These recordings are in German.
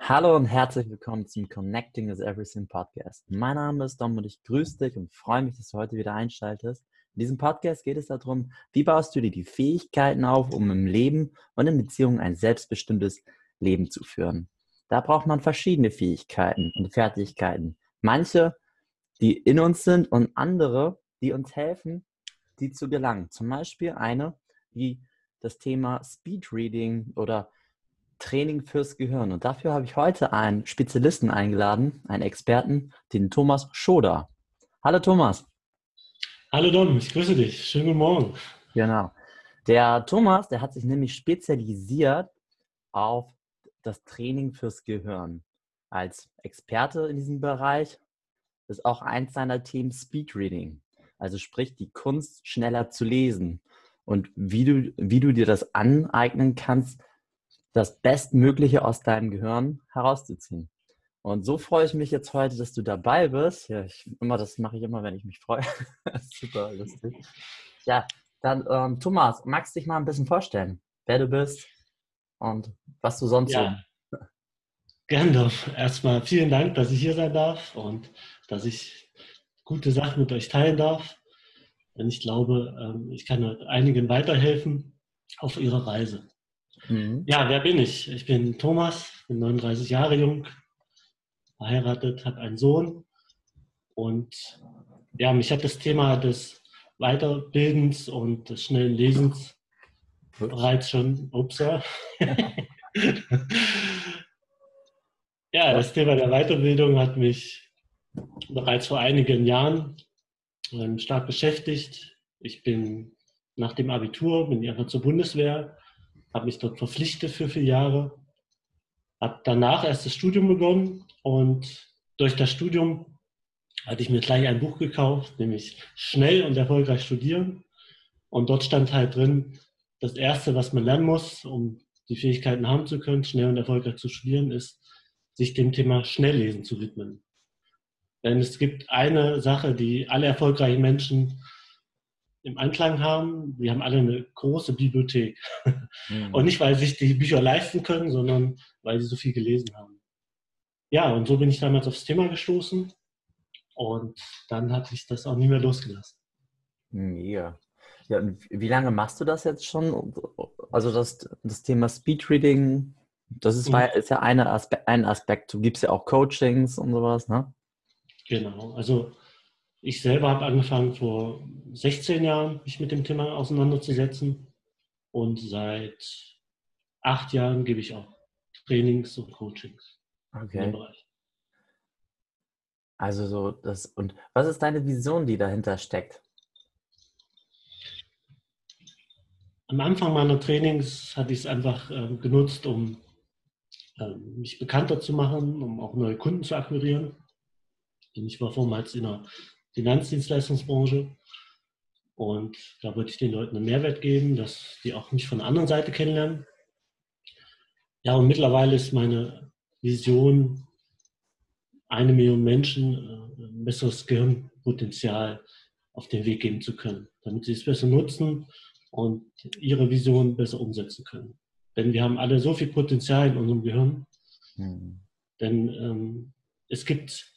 Hallo und herzlich willkommen zum Connecting is Everything Podcast. Mein Name ist Dom und ich grüße dich und freue mich, dass du heute wieder einschaltest. In diesem Podcast geht es darum, wie baust du dir die Fähigkeiten auf, um im Leben und in Beziehungen ein selbstbestimmtes Leben zu führen. Da braucht man verschiedene Fähigkeiten und Fertigkeiten. Manche, die in uns sind und andere, die uns helfen, die zu gelangen. Zum Beispiel eine, wie das Thema Speed Reading oder Training fürs Gehirn. Und dafür habe ich heute einen Spezialisten eingeladen, einen Experten, den Thomas Schoder. Hallo Thomas. Hallo Don, ich grüße dich. Schönen guten Morgen. Genau. Der Thomas, der hat sich nämlich spezialisiert auf das Training fürs Gehirn. Als Experte in diesem Bereich ist auch eins seiner Themen Speed Reading. Also sprich die Kunst, schneller zu lesen. Und wie du, wie du dir das aneignen kannst, das Bestmögliche aus deinem Gehirn herauszuziehen. Und so freue ich mich jetzt heute, dass du dabei bist. Ja, ich, immer, das mache ich immer, wenn ich mich freue. Super lustig. Ja, dann ähm, Thomas, magst du dich mal ein bisschen vorstellen, wer du bist und was du sonst ja. so. Gern doch. Erstmal vielen Dank, dass ich hier sein darf und dass ich gute Sachen mit euch teilen darf. Denn ich glaube, ähm, ich kann einigen weiterhelfen auf ihrer Reise. Mhm. Ja, wer bin ich? Ich bin Thomas, bin 39 Jahre jung, verheiratet, habe einen Sohn und ja, mich hat das Thema des Weiterbildens und des schnellen Lesens bereits schon, ups, ja. ja, das Thema der Weiterbildung hat mich bereits vor einigen Jahren ähm, stark beschäftigt. Ich bin nach dem Abitur, bin ich einfach zur Bundeswehr, habe mich dort verpflichtet für vier Jahre, habe danach erst das Studium begonnen und durch das Studium hatte ich mir gleich ein Buch gekauft, nämlich Schnell und erfolgreich studieren. Und dort stand halt drin, das Erste, was man lernen muss, um die Fähigkeiten haben zu können, schnell und erfolgreich zu studieren, ist, sich dem Thema Schnelllesen zu widmen. Denn es gibt eine Sache, die alle erfolgreichen Menschen im Anklang haben. Wir haben alle eine große Bibliothek. Mhm. Und nicht, weil sie sich die Bücher leisten können, sondern weil sie so viel gelesen haben. Ja, und so bin ich damals aufs Thema gestoßen. Und dann hat sich das auch nie mehr losgelassen. Mega. Ja, und wie lange machst du das jetzt schon? Also das, das Thema Speedreading, das ist, mhm. ist ja eine Aspe ein Aspekt. Du gibst ja auch Coachings und sowas, ne? Genau. Also ich selber habe angefangen vor 16 Jahren, mich mit dem Thema auseinanderzusetzen. Und seit acht Jahren gebe ich auch Trainings und Coachings okay. im Bereich. Also so das und was ist deine Vision, die dahinter steckt? Am Anfang meiner Trainings hatte ich es einfach äh, genutzt, um äh, mich bekannter zu machen, um auch neue Kunden zu akquirieren. Ich war vormals in einer Finanzdienstleistungsbranche. Und da wollte ich den Leuten einen Mehrwert geben, dass die auch mich von der anderen Seite kennenlernen. Ja, und mittlerweile ist meine Vision, eine Million Menschen äh, ein besseres Gehirnpotenzial auf den Weg geben zu können, damit sie es besser nutzen und ihre Vision besser umsetzen können. Denn wir haben alle so viel Potenzial in unserem Gehirn. Mhm. Denn ähm, es, gibt,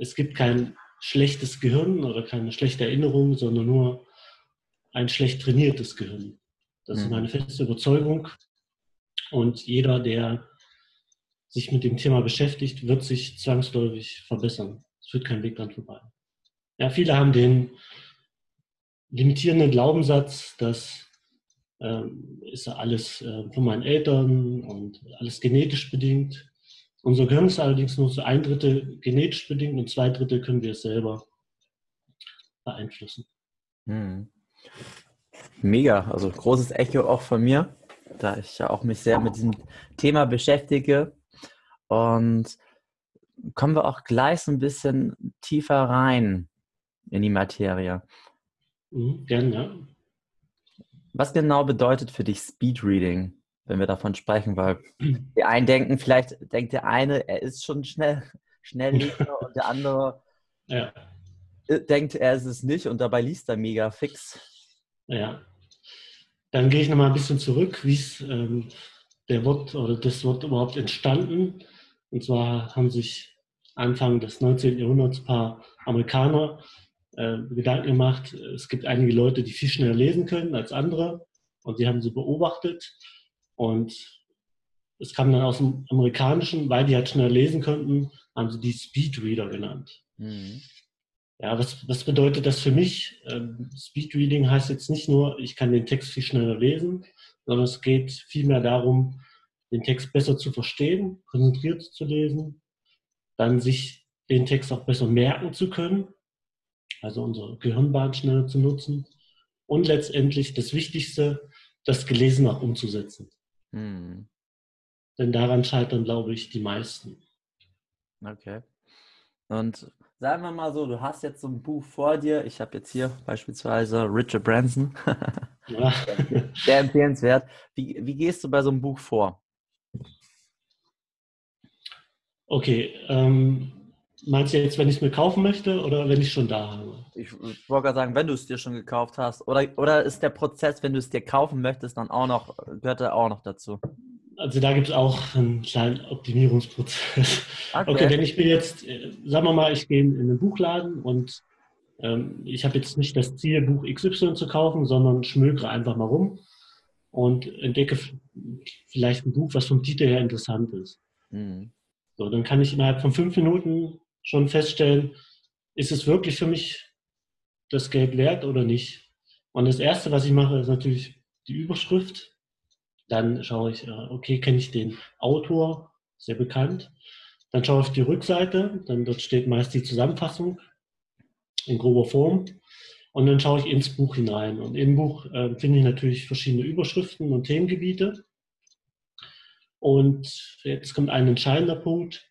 es gibt kein schlechtes Gehirn oder keine schlechte Erinnerung, sondern nur ein schlecht trainiertes Gehirn. Das mhm. ist meine feste Überzeugung. Und jeder, der sich mit dem Thema beschäftigt, wird sich zwangsläufig verbessern. Es führt kein Weg dran vorbei. Ja, viele haben den limitierenden Glaubenssatz, dass ähm, ist alles äh, von meinen Eltern und alles genetisch bedingt. Unser Gehirn ist allerdings nur zu ein Drittel genetisch bedingt und zwei Drittel können wir es selber beeinflussen. Hm. Mega, also großes Echo auch von mir, da ich ja auch mich sehr mit diesem Thema beschäftige. Und kommen wir auch gleich so ein bisschen tiefer rein in die Materie. Mhm, gerne, ja. Was genau bedeutet für dich Speedreading? Wenn wir davon sprechen, weil die einen denken, vielleicht denkt der eine, er ist schon schnell, schnell und der andere, Ja. äh, denkt, er ist es nicht und dabei liest er mega fix. Ja. Dann gehe ich nochmal ein bisschen zurück, wie es ähm, der Wort oder das Wort überhaupt entstanden. Und zwar haben sich Anfang des 19. Jahrhunderts ein paar Amerikaner äh, Gedanken gemacht, es gibt einige Leute, die viel schneller lesen können als andere und die haben sie beobachtet und es kam dann aus dem Amerikanischen, weil die halt schneller lesen könnten, haben sie die Speedreader genannt. Mhm. Ja, was, was bedeutet das für mich? Ähm, Speedreading heißt jetzt nicht nur, ich kann den Text viel schneller lesen, sondern es geht vielmehr darum, den Text besser zu verstehen, konzentriert zu lesen, dann sich den Text auch besser merken zu können, also unsere Gehirnbahn schneller zu nutzen und letztendlich das Wichtigste, das Gelesene auch umzusetzen. Hm. Denn daran scheitern, glaube ich, die meisten. Okay. Und sagen wir mal so, du hast jetzt so ein Buch vor dir. Ich habe jetzt hier beispielsweise Richard Branson. ja. Sehr empfehlenswert. Wie, wie gehst du bei so einem Buch vor? Okay, ähm, meinst du jetzt, wenn ich es mir kaufen möchte oder wenn ich schon da habe? Ich, ich wollte gerade sagen, wenn du es dir schon gekauft hast. Oder, oder ist der Prozess, wenn du es dir kaufen möchtest, dann auch noch, gehört er auch noch dazu? Also da gibt es auch einen kleinen Optimierungsprozess. Okay. okay, wenn ich mir jetzt, äh, sagen wir mal, ich gehe in einen Buchladen und ähm, ich habe jetzt nicht das Ziel, Buch XY zu kaufen, sondern schmökere einfach mal rum und entdecke vielleicht ein Buch, was vom Titel her interessant ist. Mhm. So, dann kann ich innerhalb von fünf Minuten schon feststellen, ist es wirklich für mich das Geld wert oder nicht? Und das Erste, was ich mache, ist natürlich die Überschrift. Dann schaue ich, äh, okay, kenne ich den Autor, sehr bekannt. Dann schaue ich die Rückseite, dann dort steht meist die Zusammenfassung in grober Form. Und dann schaue ich ins Buch hinein. Und im Buch äh, finde ich natürlich verschiedene Überschriften und Themengebiete. Und jetzt kommt ein entscheidender Punkt.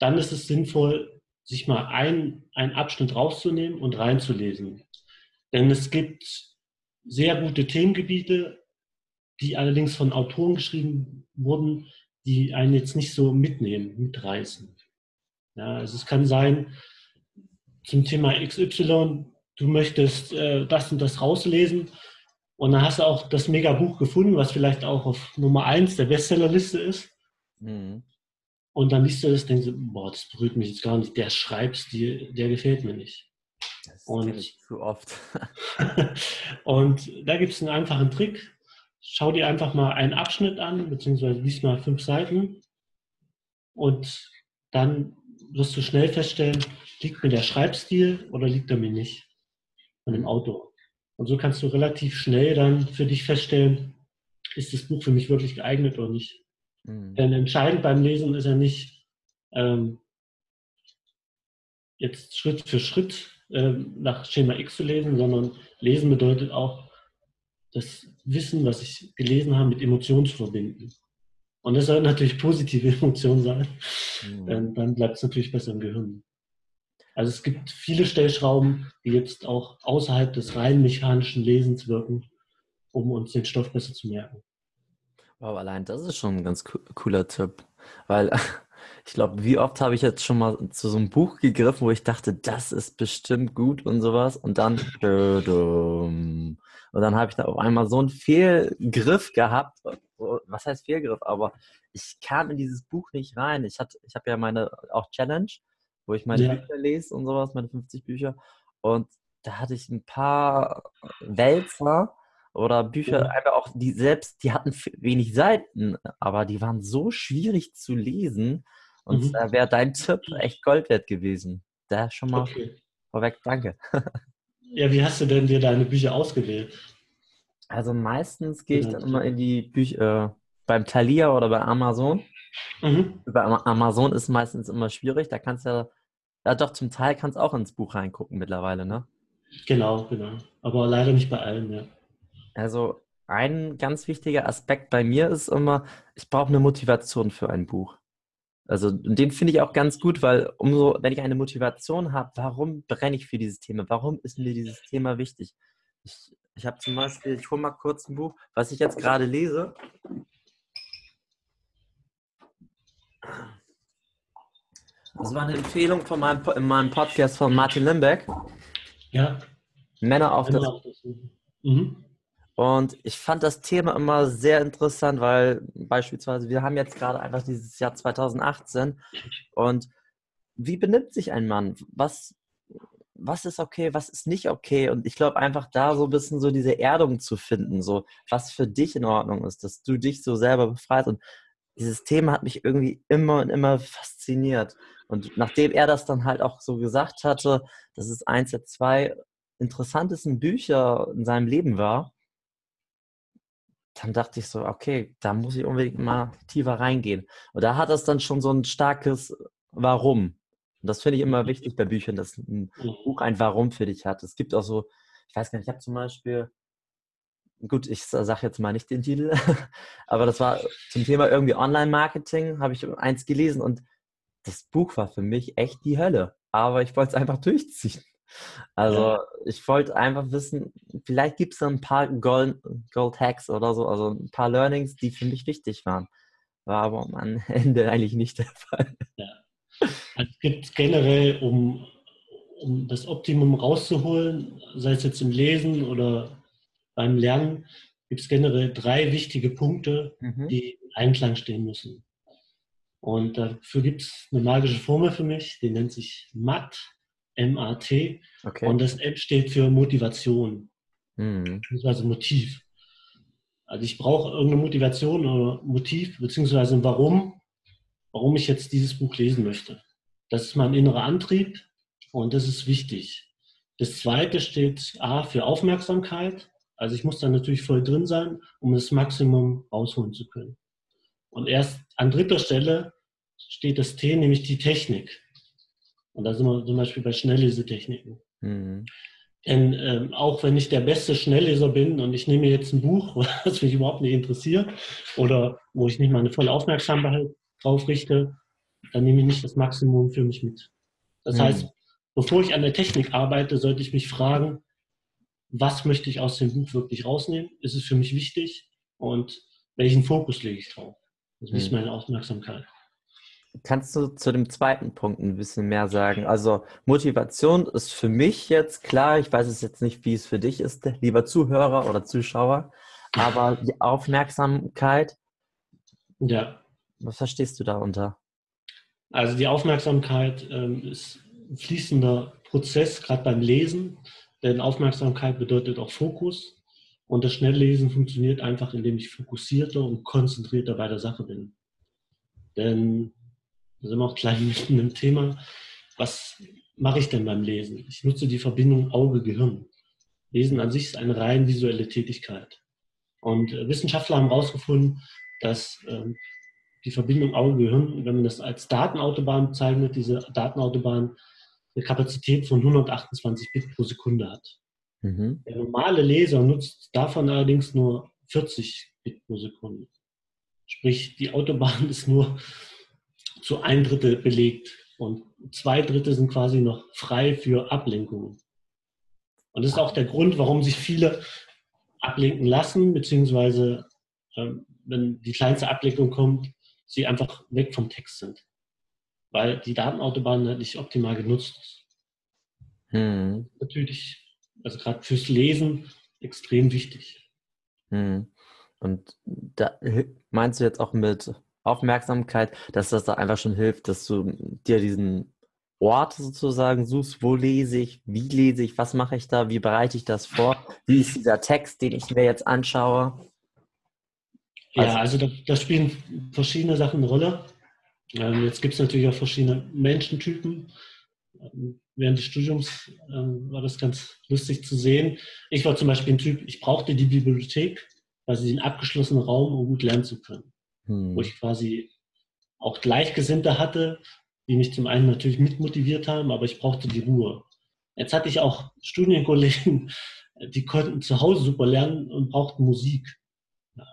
Dann ist es sinnvoll, sich mal einen Abschnitt rauszunehmen und reinzulesen. Denn es gibt sehr gute Themengebiete, die allerdings von Autoren geschrieben wurden, die einen jetzt nicht so mitnehmen, mitreißen. Ja, also es kann sein, zum Thema XY, du möchtest äh, das und das rauslesen und dann hast du auch das Mega-Buch gefunden, was vielleicht auch auf Nummer 1 der Bestsellerliste ist. Mhm. Und dann liest du das, denkst du, boah, das berührt mich jetzt gar nicht. Der Schreibstil, der gefällt mir nicht. Das und ich zu oft. und da gibt es einen einfachen Trick. Schau dir einfach mal einen Abschnitt an, beziehungsweise liest mal fünf Seiten. Und dann wirst du schnell feststellen, liegt mir der Schreibstil oder liegt er mir nicht von dem Autor. Und so kannst du relativ schnell dann für dich feststellen, ist das Buch für mich wirklich geeignet oder nicht. Mhm. Denn entscheidend beim Lesen ist ja nicht ähm, jetzt Schritt für Schritt ähm, nach Schema X zu lesen, sondern lesen bedeutet auch, das Wissen, was ich gelesen habe, mit Emotionen zu verbinden. Und das soll natürlich positive Emotionen sein. Mhm. Ähm, dann bleibt es natürlich besser im Gehirn. Also es gibt viele Stellschrauben, die jetzt auch außerhalb des rein mechanischen Lesens wirken, um uns den Stoff besser zu merken. Wow, allein das ist schon ein ganz cooler Tipp. Weil ich glaube, wie oft habe ich jetzt schon mal zu so einem Buch gegriffen, wo ich dachte, das ist bestimmt gut und sowas. Und dann, und dann habe ich da auf einmal so einen Fehlgriff gehabt. Was heißt Fehlgriff? Aber ich kam in dieses Buch nicht rein. Ich, ich habe ja meine auch Challenge, wo ich meine ja. Bücher lese und sowas, meine 50 Bücher. Und da hatte ich ein paar Wälzer oder Bücher ja. einfach auch, die selbst, die hatten wenig Seiten, aber die waren so schwierig zu lesen. Und mhm. da wäre dein Tipp echt Gold wert gewesen. Da schon mal okay. vorweg, danke. ja, wie hast du denn dir deine Bücher ausgewählt? Also meistens gehe ich dann immer in die Bücher äh, beim Thalia oder bei Amazon. Mhm. Bei Amazon ist meistens immer schwierig. Da kannst du ja, ja doch zum Teil kannst du auch ins Buch reingucken mittlerweile, ne? Genau, genau. Aber leider nicht bei allen, ja. Also ein ganz wichtiger Aspekt bei mir ist immer, ich brauche eine Motivation für ein Buch. Also den finde ich auch ganz gut, weil umso, wenn ich eine Motivation habe, warum brenne ich für dieses Thema? Warum ist mir dieses Thema wichtig? Ich, ich habe zum Beispiel, ich hole mal kurz ein Buch, was ich jetzt gerade lese. Das war eine Empfehlung von meinem, in meinem Podcast von Martin Limbeck. Ja. Männer auf Männer das. Auf das mhm. Und ich fand das Thema immer sehr interessant, weil beispielsweise wir haben jetzt gerade einfach dieses Jahr 2018 und wie benimmt sich ein Mann? Was, was ist okay, was ist nicht okay? Und ich glaube einfach da so ein bisschen so diese Erdung zu finden, so was für dich in Ordnung ist, dass du dich so selber befreist. Und dieses Thema hat mich irgendwie immer und immer fasziniert. Und nachdem er das dann halt auch so gesagt hatte, dass es eins der zwei interessantesten Bücher in seinem Leben war, dann dachte ich so, okay, da muss ich unbedingt mal tiefer reingehen. Und da hat das dann schon so ein starkes Warum. Und das finde ich immer wichtig bei Büchern, dass ein mhm. Buch ein Warum für dich hat. Es gibt auch so, ich weiß gar nicht, ich habe zum Beispiel, gut, ich sage jetzt mal nicht den Titel, aber das war zum Thema irgendwie Online-Marketing, habe ich eins gelesen und das Buch war für mich echt die Hölle. Aber ich wollte es einfach durchziehen. Also ich wollte einfach wissen, vielleicht gibt es ein paar Gold, Gold Hacks oder so, also ein paar Learnings, die für mich wichtig waren. War aber am Ende eigentlich nicht der Fall. Ja. Also es gibt generell, um, um das Optimum rauszuholen, sei es jetzt im Lesen oder beim Lernen, gibt es generell drei wichtige Punkte, mhm. die in Einklang stehen müssen. Und dafür gibt es eine magische Formel für mich, die nennt sich MAT, M-A-T. Okay. Und das M steht für Motivation, mhm. beziehungsweise Motiv. Also ich brauche irgendeine Motivation oder Motiv, beziehungsweise Warum, warum ich jetzt dieses Buch lesen möchte. Das ist mein innerer Antrieb und das ist wichtig. Das zweite steht A für Aufmerksamkeit. Also ich muss da natürlich voll drin sein, um das Maximum rausholen zu können. Und erst an dritter Stelle steht das T, nämlich die Technik. Und da sind wir zum Beispiel bei Schnelllesetechniken. Mhm. Denn ähm, auch wenn ich der beste Schnellleser bin und ich nehme jetzt ein Buch, was mich überhaupt nicht interessiert oder wo ich nicht meine volle Aufmerksamkeit drauf richte, dann nehme ich nicht das Maximum für mich mit. Das mhm. heißt, bevor ich an der Technik arbeite, sollte ich mich fragen, was möchte ich aus dem Buch wirklich rausnehmen? Ist es für mich wichtig? Und welchen Fokus lege ich drauf? Das ist mhm. meine Aufmerksamkeit. Kannst du zu dem zweiten Punkt ein bisschen mehr sagen? Also Motivation ist für mich jetzt klar, ich weiß es jetzt nicht, wie es für dich ist, lieber Zuhörer oder Zuschauer, aber die Aufmerksamkeit, ja. was verstehst du darunter? Also die Aufmerksamkeit ähm, ist ein fließender Prozess, gerade beim Lesen, denn Aufmerksamkeit bedeutet auch Fokus. Und das Schnelllesen funktioniert einfach, indem ich fokussierter und konzentrierter bei der Sache bin. Denn da sind wir auch gleich mitten im Thema. Was mache ich denn beim Lesen? Ich nutze die Verbindung Auge-Gehirn. Lesen an sich ist eine rein visuelle Tätigkeit. Und äh, Wissenschaftler haben herausgefunden, dass ähm, die Verbindung Auge-Gehirn, wenn man das als Datenautobahn bezeichnet, diese Datenautobahn eine Kapazität von 128 Bit pro Sekunde hat. Mhm. Der normale Leser nutzt davon allerdings nur 40 Bit pro Sekunde. Sprich, die Autobahn ist nur zu ein Drittel belegt und zwei Drittel sind quasi noch frei für Ablenkungen. Und das ist auch der Grund, warum sich viele ablenken lassen, beziehungsweise ähm, wenn die kleinste Ablenkung kommt, sie einfach weg vom Text sind. Weil die Datenautobahn nicht optimal genutzt ist. Hm. Natürlich, also gerade fürs Lesen extrem wichtig. Hm. Und da meinst du jetzt auch mit Aufmerksamkeit, dass das da einfach schon hilft, dass du dir diesen Ort sozusagen suchst, wo lese ich, wie lese ich, was mache ich da, wie bereite ich das vor, wie ist dieser Text, den ich mir jetzt anschaue. Ja, also da, da spielen verschiedene Sachen eine Rolle. Ähm, jetzt gibt es natürlich auch verschiedene Menschentypen. Ähm, während des Studiums ähm, war das ganz lustig zu sehen. Ich war zum Beispiel ein Typ, ich brauchte die Bibliothek, also den abgeschlossenen Raum, um gut lernen zu können hm. wo ich quasi auch Gleichgesinnte hatte, die mich zum einen natürlich mitmotiviert haben, aber ich brauchte die Ruhe. Jetzt hatte ich auch Studienkollegen, die konnten zu Hause super lernen und brauchten Musik.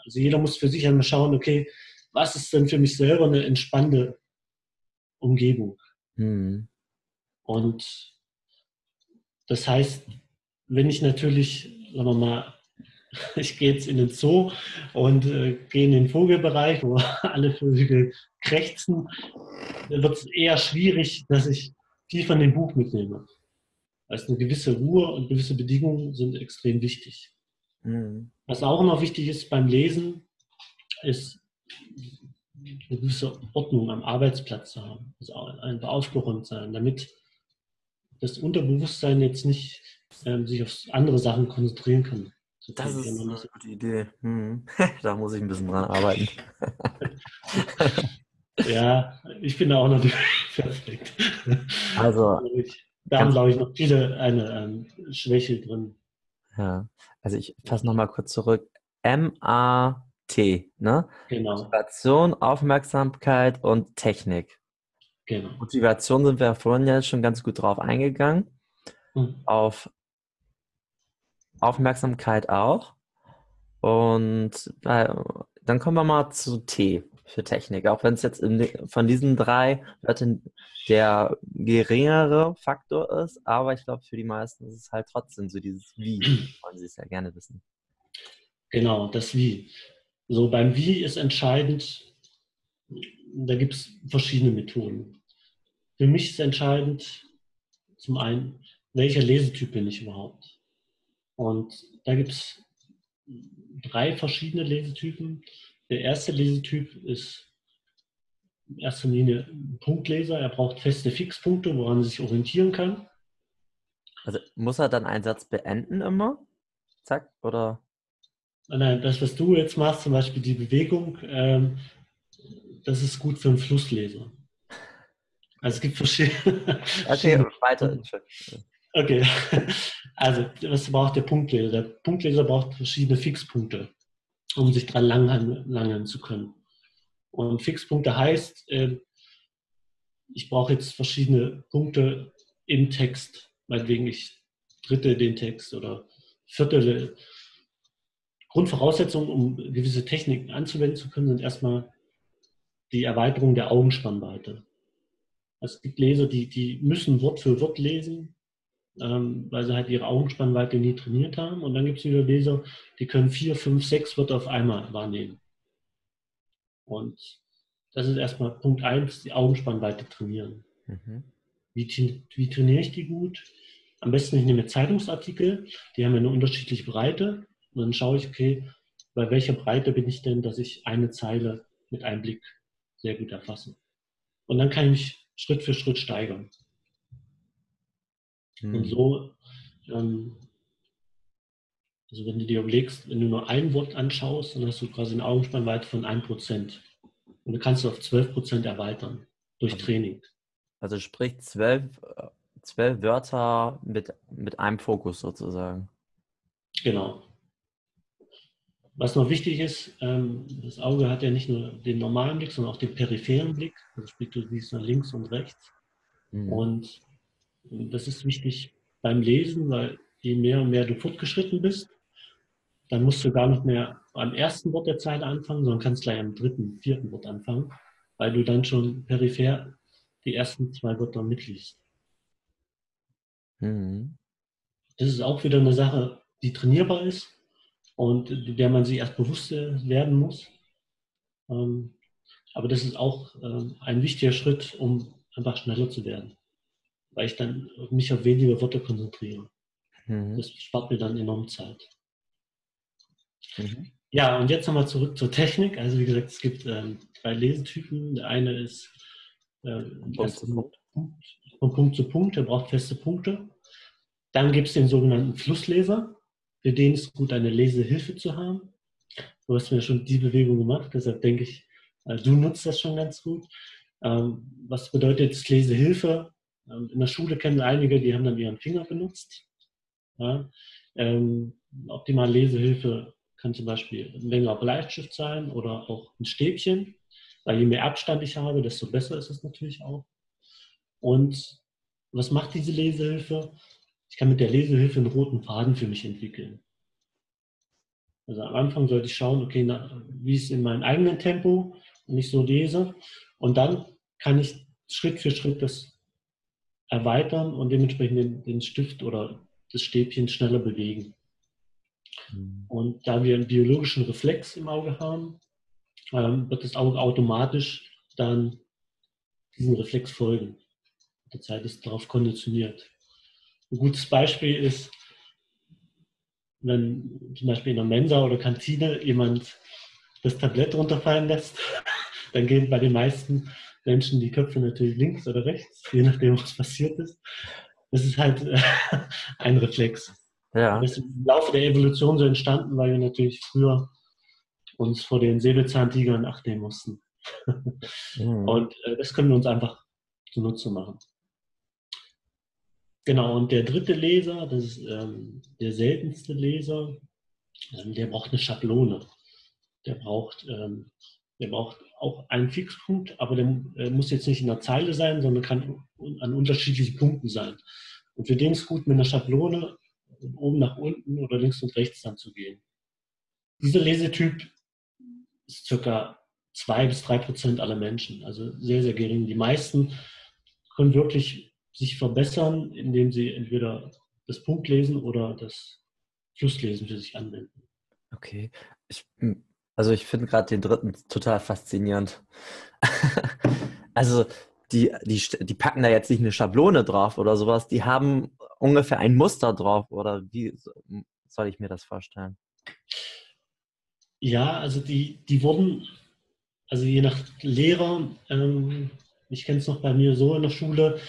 Also jeder muss für sich einmal schauen, okay, was ist denn für mich selber eine entspannte Umgebung? Hm. Und das heißt, wenn ich natürlich, sagen wir mal, ich gehe jetzt in den Zoo und äh, gehe in den Vogelbereich, wo alle Vögel krächzen, dann wird es eher schwierig, dass ich viel von dem Buch mitnehme. Also eine gewisse Ruhe und gewisse Bedingungen sind extrem wichtig. Mhm. Was auch noch wichtig ist beim Lesen, ist eine gewisse Ordnung am Arbeitsplatz zu haben, also einfach aufgeräumt sein, damit das Unterbewusstsein jetzt nicht ähm, sich auf andere Sachen konzentrieren kann. Das ist eine gute Idee. Hm. da muss ich ein bisschen dran arbeiten. ja, ich bin da auch nicht perfekt. Also, da haben, glaube ich, noch viele eine ähm, Schwäche drin. Ja, also ich fasse nochmal kurz zurück. M-A-T, ne? Genau. Motivation, Aufmerksamkeit und Technik. Genau. Motivation sind wir vorhin ja schon ganz gut drauf eingegangen. Hm. Auf Aufmerksamkeit auch. Und äh, dann kommen wir mal zu T für Technik. Auch wenn es jetzt in, von diesen drei Wörtern der geringere Faktor ist, aber ich glaube, für die meisten ist es halt trotzdem so dieses Wie, wollen sie es ja gerne wissen. Genau, das Wie. So beim Wie ist entscheidend, da gibt es verschiedene Methoden. Für mich ist entscheidend zum einen, welcher Lesetyp bin ich überhaupt? Und da gibt es drei verschiedene Lesetypen. Der erste Lesetyp ist in erster Linie ein Punktleser. Er braucht feste Fixpunkte, woran er sich orientieren kann. Also muss er dann einen Satz beenden immer? Zack, oder? Nein, das, was du jetzt machst, zum Beispiel die Bewegung, ähm, das ist gut für einen Flussleser. Also es gibt verschiedene. Okay, weiter. Okay, also was braucht der Punktleser? Der Punktleser braucht verschiedene Fixpunkte, um sich dran langhangeln zu können. Und Fixpunkte heißt, äh, ich brauche jetzt verschiedene Punkte im Text, meinetwegen ich dritte den Text oder vierte. Grundvoraussetzungen, um gewisse Techniken anzuwenden zu können, sind erstmal die Erweiterung der Augenspannweite. Es gibt Leser, die, die müssen Wort für Wort lesen, ähm, weil sie halt ihre Augenspannweite nie trainiert haben. Und dann gibt es wieder Leser, die können vier, fünf, sechs Wörter auf einmal wahrnehmen. Und das ist erstmal Punkt eins, die Augenspannweite trainieren. Mhm. Wie, wie trainiere ich die gut? Am besten, ich nehme Zeitungsartikel, die haben eine unterschiedliche Breite. Und dann schaue ich, okay, bei welcher Breite bin ich denn, dass ich eine Zeile mit einem Blick sehr gut erfasse. Und dann kann ich mich Schritt für Schritt steigern. Mhm. Und so, ähm, also wenn du dir überlegst, wenn du nur ein Wort anschaust, dann hast du quasi eine Augenspannweite von 1%. Und du kannst es auf 12% erweitern durch also, Training. Also sprich zwölf, zwölf Wörter mit, mit einem Fokus sozusagen. Genau. Was noch wichtig ist, ähm, das Auge hat ja nicht nur den normalen Blick, sondern auch den peripheren Blick. Also sprich, du siehst nach links und rechts. Mhm. Und das ist wichtig beim Lesen, weil je mehr und mehr du fortgeschritten bist, dann musst du gar nicht mehr am ersten Wort der Zeile anfangen, sondern kannst gleich am dritten, vierten Wort anfangen, weil du dann schon peripher die ersten zwei Wörter mitliest. Mhm. Das ist auch wieder eine Sache, die trainierbar ist und der man sich erst bewusst werden muss. Ähm, aber das ist auch ähm, ein wichtiger Schritt, um einfach schneller zu werden weil ich dann mich auf weniger Worte konzentriere. Mhm. Das spart mir dann enorm Zeit. Mhm. Ja, und jetzt nochmal zurück zur Technik. Also wie gesagt, es gibt ähm, drei Lesetypen. Der eine ist äh, Punkt Punkt. von Punkt zu Punkt, der braucht feste Punkte. Dann gibt es den sogenannten Flussleser. Für den ist es gut, eine Lesehilfe zu haben. Du hast mir schon die Bewegung gemacht, deshalb denke ich, äh, du nutzt das schon ganz gut. Ähm, was bedeutet Lesehilfe? Ähm, in der Schule kennen einige, die haben dann ihren Finger benutzt. Ja. Ähm, optimale Lesehilfe kann zum Beispiel ein längerer Bleistift sein oder auch ein Stäbchen. Weil je mehr Abstand ich habe, desto besser ist es natürlich auch. Und was macht diese Lesehilfe? Ich kann mit der Lesehilfe einen roten Faden für mich entwickeln. Also am Anfang sollte ich schauen, okay, na, wie ist in meinem eigenen Tempo und ich so lese. Und dann kann ich Schritt für Schritt das erweitern und dementsprechend den, den Stift oder das Stäbchen schneller bewegen. Mhm. Und da wir einen biologischen Reflex im Auge haben, ähm, wird das Auge automatisch dann diesen Reflex folgen. Die Zeit ist darauf konditioniert. Ein gutes Beispiel ist, wenn zum Beispiel in der Mensa oder Kantine jemand das Tablett runterfallen lässt, dann gehen bei den meisten Menschen die Köpfe natürlich links oder rechts, je nachdem, was passiert ist. Das ist halt äh, ein Reflex. Ja. Das ist im Laufe der Evolution so entstanden, weil wir natürlich früher uns vor den Säbelzahntigern acht nehmen mussten. mhm. Und äh, das können wir uns einfach zunutze machen. Genau, und der dritte Leser, das ist ähm, der seltenste Leser, ähm, der braucht eine Schablone. Der braucht, ähm, der braucht auch einen Fixpunkt, aber der äh, muss jetzt nicht in der Zeile sein, sondern kann an unterschiedlichen Punkten sein. Und für den ist gut, mit einer Schablone oben nach unten oder links und rechts dann zu gehen. Dieser Lesetyp ist circa zwei bis drei Prozent aller Menschen, also sehr, sehr gering. Die meisten können wirklich sich verbessern, indem sie entweder das Punktlesen oder das Flusslesen für sich anwenden. Okay. Ich, also ich finde gerade den dritten total faszinierend. also die, die, die packen da jetzt nicht eine Schablone drauf oder sowas, die haben ungefähr ein Muster drauf oder wie soll ich mir das vorstellen? Ja, also die, die wurden, also je nach Lehrer, ähm, ich kenne es noch bei mir so in der Schule,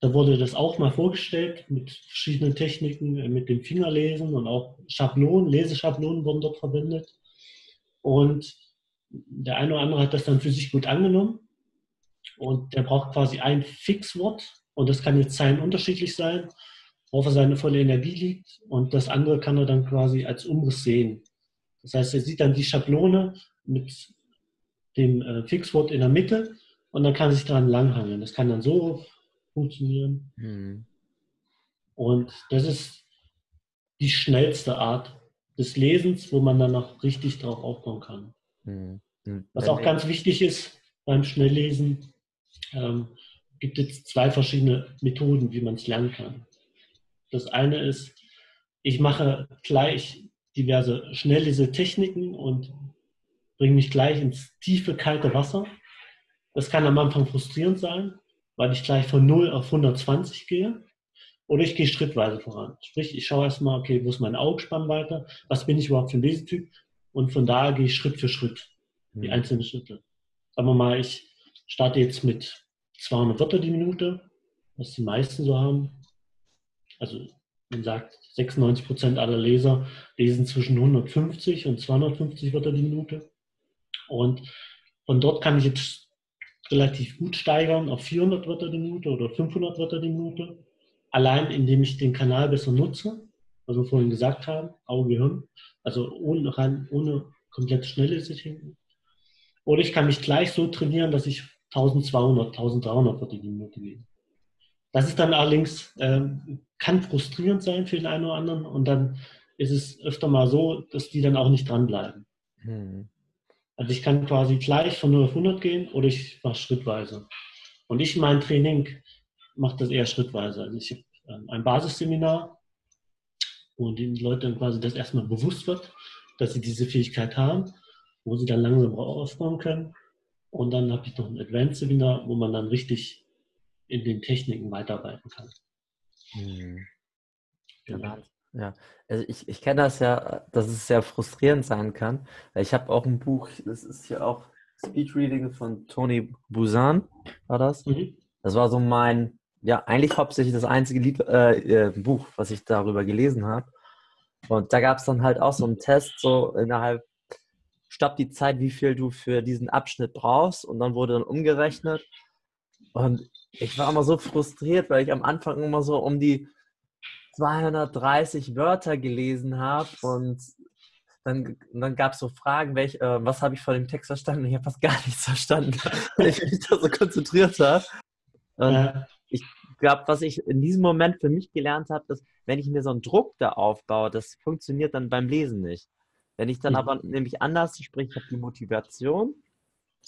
da wurde das auch mal vorgestellt mit verschiedenen Techniken, äh, mit dem Fingerlesen und auch Schablonen, Leseschablonen wurden dort verwendet. Und der eine oder andere hat das dann für sich gut angenommen. Und der braucht quasi ein Fixwort. Und das kann jetzt sein unterschiedlich sein, worauf er seine volle Energie liegt. Und das andere kann er dann quasi als Umriss sehen. Das heißt, er sieht dann die Schablone mit dem äh, Fixwort in der Mitte und dann kann er sich daran langhangeln. Das kann dann so funktionieren. Mhm. Und das ist die schnellste Art des Lesens, wo man dann auch richtig drauf aufbauen kann. Mhm. Was auch ganz wichtig ist beim Schnelllesen, ähm, gibt es zwei verschiedene Methoden, wie man es lernen kann. Das eine ist, ich mache gleich diverse Schnelllese-Techniken und bringe mich gleich ins tiefe, kalte Wasser. Das kann am Anfang frustrierend sein, weil ich gleich von 0 auf 120 gehe. Oder ich gehe schrittweise voran. Sprich, ich schaue erstmal, okay, wo ist mein Augenspannweite? Was bin ich überhaupt für ein Lesetyp? Und von da gehe ich Schritt für Schritt, die mhm. einzelnen Schritte. Sagen wir mal, ich starte jetzt mit 200 Wörter die Minute, was die meisten so haben. Also man sagt, 96 Prozent aller Leser lesen zwischen 150 und 250 Wörter die Minute. Und von dort kann ich jetzt relativ gut steigern auf 400 Wörter die Minute oder 500 Wörter die Minute. Allein indem ich den Kanal besser nutze, was wir vorhin gesagt haben, Auge, Gehirn, also ohne, rein, ohne komplett schnelle hinten. Oder ich kann mich gleich so trainieren, dass ich 1200, 1300 Wörter die Minute gehe. Das ist dann allerdings, ähm, kann frustrierend sein für den einen oder anderen und dann ist es öfter mal so, dass die dann auch nicht dranbleiben. Hm. Also ich kann quasi gleich von 0 auf 100 gehen oder ich mache schrittweise. Und ich mein Training mache das eher schrittweise. Also ich habe ähm, ein Basisseminar, wo den Leuten quasi das erstmal bewusst wird, dass sie diese Fähigkeit haben, wo sie dann langsam aufbauen können. Und dann habe ich noch ein Advanced-Seminar, wo man dann richtig in den Techniken weiterarbeiten kann. Hm. Genau. Ja, also ich, ich kenne das ja, dass es sehr frustrierend sein kann. Ich habe auch ein Buch, das ist ja auch Speedreading von Tony Busan, war das? Mhm. Das war so mein, ja, eigentlich hauptsächlich das einzige Lied, äh, äh, Buch, was ich darüber gelesen habe. Und da gab es dann halt auch so einen Test, so innerhalb, stopp die Zeit, wie viel du für diesen Abschnitt brauchst. Und dann wurde dann umgerechnet. Und ich war immer so frustriert, weil ich am Anfang immer so um die 230 Wörter gelesen habe und dann, dann gab es so Fragen, welch, äh, was habe ich von dem Text verstanden? Ich habe fast gar nichts verstanden, weil ich mich da so konzentriert habe. Ja. Ich glaube, was ich in diesem Moment für mich gelernt habe, dass wenn ich mir so einen Druck da aufbaue, das funktioniert dann beim Lesen nicht. Wenn ich dann mhm. aber nämlich anders, sprich, ich habe die Motivation,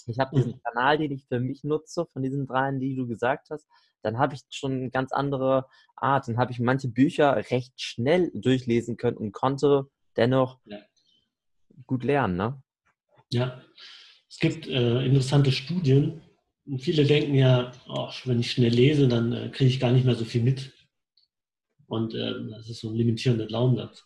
ich habe diesen mhm. Kanal, den ich für mich nutze, von diesen dreien, die du gesagt hast, dann habe ich schon eine ganz andere Art. Dann habe ich manche Bücher recht schnell durchlesen können und konnte dennoch Ja. gut lernen, ne? Ja, es gibt äh, interessante Studien. Und viele denken ja, oh, wenn ich schnell lese, dann äh, kriege ich gar nicht mehr so viel mit. Und äh, das ist so ein limitierender Glaubenssatz.